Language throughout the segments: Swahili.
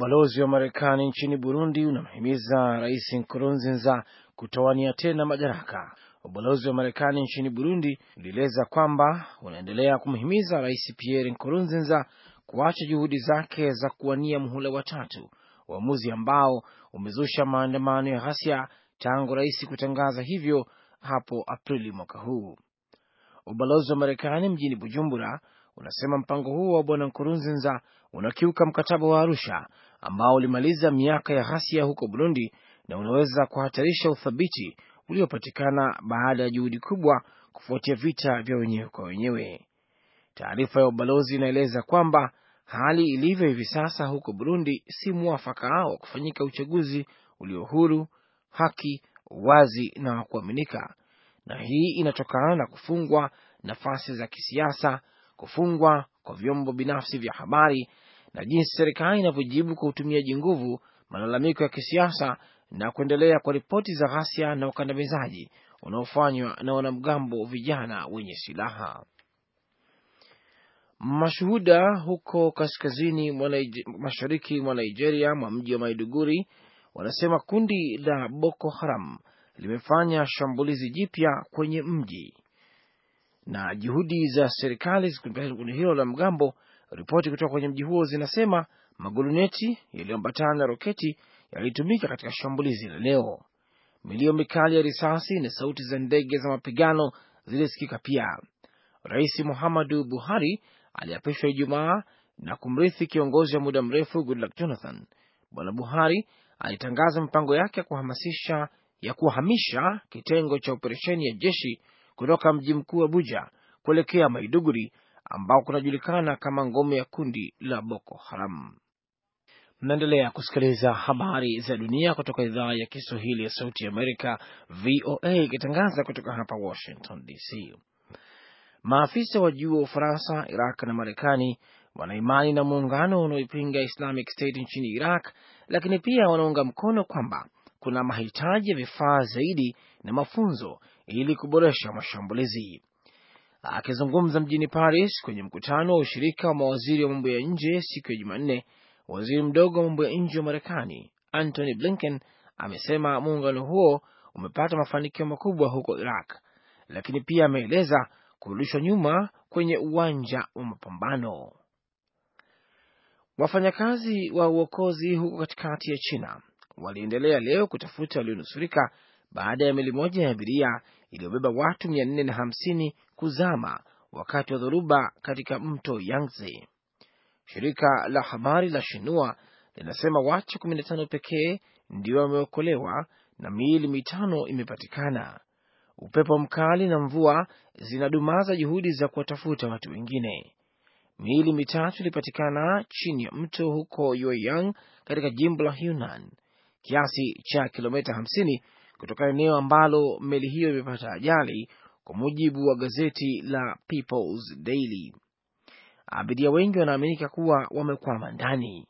Ubalozi wa Marekani nchini Burundi unamhimiza Rais Nkurunziza kutowania tena madaraka. Ubalozi wa Marekani nchini Burundi ulieleza kwamba unaendelea kumhimiza Rais Pierre Nkurunziza kuacha juhudi zake za kuwania muhula wa tatu, uamuzi ambao umezusha maandamano ya ghasia tangu rais kutangaza hivyo hapo Aprili mwaka huu. Ubalozi wa Marekani mjini Bujumbura unasema mpango huo wa bwana Nkurunziza unakiuka mkataba wa Arusha ambao ulimaliza miaka ya ghasia huko Burundi na unaweza kuhatarisha uthabiti uliopatikana baada ya juhudi kubwa kufuatia vita vya wenyewe kwa wenyewe. Taarifa ya ubalozi inaeleza kwamba hali ilivyo hivi sasa huko Burundi si mwafaka wa kufanyika uchaguzi ulio huru, haki, wazi na wa kuaminika, na hii inatokana na kufungwa nafasi za kisiasa, kufungwa kwa vyombo binafsi vya habari na jinsi serikali inavyojibu kwa utumiaji nguvu malalamiko ya kisiasa na kuendelea kwa ripoti za ghasia na ukandamizaji unaofanywa na wanamgambo vijana wenye silaha. Mashuhuda huko kaskazini mashariki mwa Nigeria, mwa mji wa Maiduguri, wanasema kundi la Boko Haram limefanya shambulizi jipya kwenye mji na juhudi za serikali kulipiana kundi hilo la mgambo. Ripoti kutoka kwenye mji huo zinasema maguruneti yaliyoambatana na roketi yalitumika katika shambulizi la leo. Milio mikali ya risasi na sauti za ndege za mapigano zilisikika pia. Rais Muhammadu Buhari aliapishwa Ijumaa na kumrithi kiongozi wa muda mrefu Goodluck Jonathan. Bwana Buhari alitangaza mipango yake ya kuhamasisha ya kuhamisha kitengo cha operesheni ya jeshi kutoka mji mkuu Abuja kuelekea Maiduguri ambao kunajulikana kama ngome ya kundi la Boko Haram. Mnaendelea kusikiliza habari za dunia kutoka idhaa ya Kiswahili ya Sauti Amerika, VOA, ikitangaza kutoka hapa Washington DC. Maafisa wa juu wa Ufaransa, Iraq na Marekani wanaimani na muungano unaoipinga Islamic State nchini Iraq, lakini pia wanaunga mkono kwamba kuna mahitaji ya vifaa zaidi na mafunzo ili kuboresha mashambulizi. Akizungumza mjini Paris kwenye mkutano wa ushirika wa mawaziri wa mambo ya nje siku ya Jumanne, waziri mdogo wa mambo ya nje wa Marekani Antony Blinken amesema muungano huo umepata mafanikio makubwa huko Iraq, lakini pia ameeleza kurudishwa nyuma kwenye uwanja wa mapambano. Wafanyakazi wa uokozi huko katikati ya China waliendelea leo kutafuta walionusurika baada ya meli moja ya abiria iliyobeba watu mia nne na hamsini kuzama wakati wa dhoruba katika mto Yangtze. Shirika la habari la Shinua linasema watu kumi na tano pekee ndio wameokolewa na miili mitano imepatikana. Upepo mkali na mvua zinadumaza juhudi za kuwatafuta watu wengine. Miili mitatu ilipatikana chini ya mto huko Yueyang katika jimbo la Hunan, kiasi cha kilomita 50 kutoka eneo ambalo meli hiyo imepata ajali, kwa mujibu wa gazeti la People's Daily. Abiria wengi wanaaminika kuwa wamekwama ndani.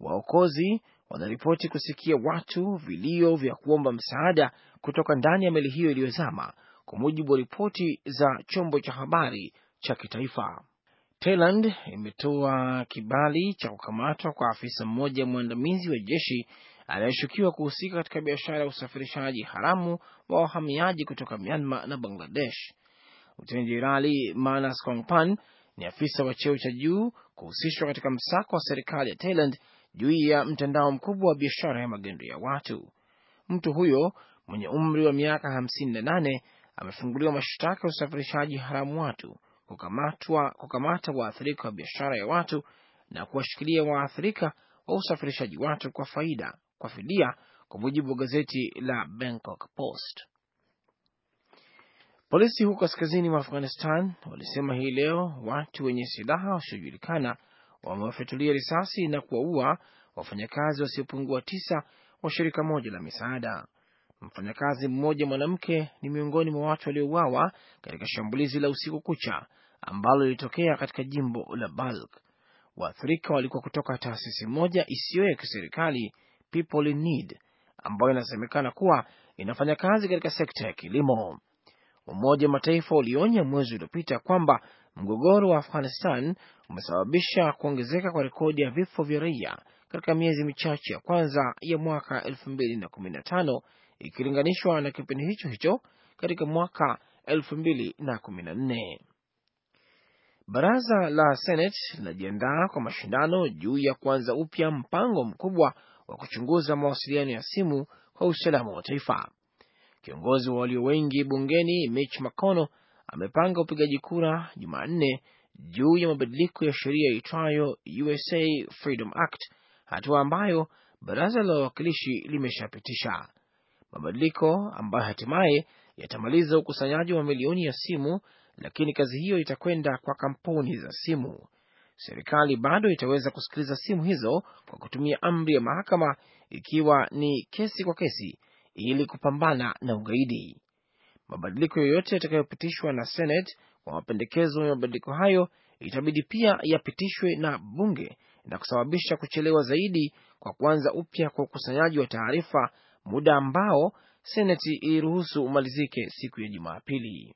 Waokozi wanaripoti kusikia watu vilio vya kuomba msaada kutoka ndani ya meli hiyo iliyozama, kwa mujibu wa ripoti za chombo cha habari cha kitaifa. Thailand imetoa kibali cha kukamatwa kwa afisa mmoja mwandamizi wa jeshi anayeshukiwa kuhusika katika biashara ya usafirishaji haramu wa wahamiaji kutoka Myanmar na Bangladesh. Luteni Jenerali Manas Kongpan ni afisa wa cheo cha juu kuhusishwa katika msako wa serikali ya Thailand juu ya mtandao mkubwa wa biashara ya magendo ya watu. Mtu huyo mwenye umri wa miaka hamsini na nane amefunguliwa mashtaka ya usafirishaji haramu watu, kukamatwa, kukamata waathirika wa biashara ya watu na kuwashikilia waathirika wa usafirishaji watu kwa faida kwa fidia, kwa mujibu wa gazeti la Bangkok Post. Polisi huko kaskazini mwa Afghanistan walisema hii leo watu wenye silaha wasiojulikana wamewafyatulia risasi na kuwaua wafanyakazi wasiopungua tisa wa shirika moja la misaada. Mfanyakazi mmoja mwanamke ni miongoni mwa watu waliouawa katika shambulizi la usiku kucha ambalo lilitokea katika jimbo la Balk. Waathirika walikuwa kutoka taasisi moja isiyo ya kiserikali People in Need, ambayo inasemekana kuwa inafanya kazi katika sekta ya kilimo. Umoja wa Mataifa ulionya mwezi uliopita kwamba mgogoro wa Afghanistan umesababisha kuongezeka kwa rekodi ya vifo vya raia katika miezi michache ya kwanza ya mwaka elfu mbili na kumi na tano ikilinganishwa na kipindi hicho hicho katika mwaka elfu mbili na kumi na nne. Baraza la Senate linajiandaa kwa mashindano juu ya kuanza upya mpango mkubwa wa kuchunguza mawasiliano ya simu kwa usalama wa taifa. Kiongozi wa walio wengi bungeni Mitch McConnell amepanga upigaji kura Jumanne juu ya mabadiliko ya sheria itwayo USA Freedom Act, hatua ambayo baraza la wawakilishi limeshapitisha. Mabadiliko ambayo hatimaye yatamaliza ukusanyaji wa mamilioni ya simu, lakini kazi hiyo itakwenda kwa kampuni za simu. Serikali bado itaweza kusikiliza simu hizo kwa kutumia amri ya mahakama, ikiwa ni kesi kwa kesi, ili kupambana na ugaidi. Mabadiliko yoyote yatakayopitishwa na Senate kwa mapendekezo ya mabadiliko hayo itabidi pia yapitishwe na bunge na kusababisha kuchelewa zaidi kwa kuanza upya kwa ukusanyaji wa taarifa, muda ambao Seneti iliruhusu umalizike siku ya Jumapili.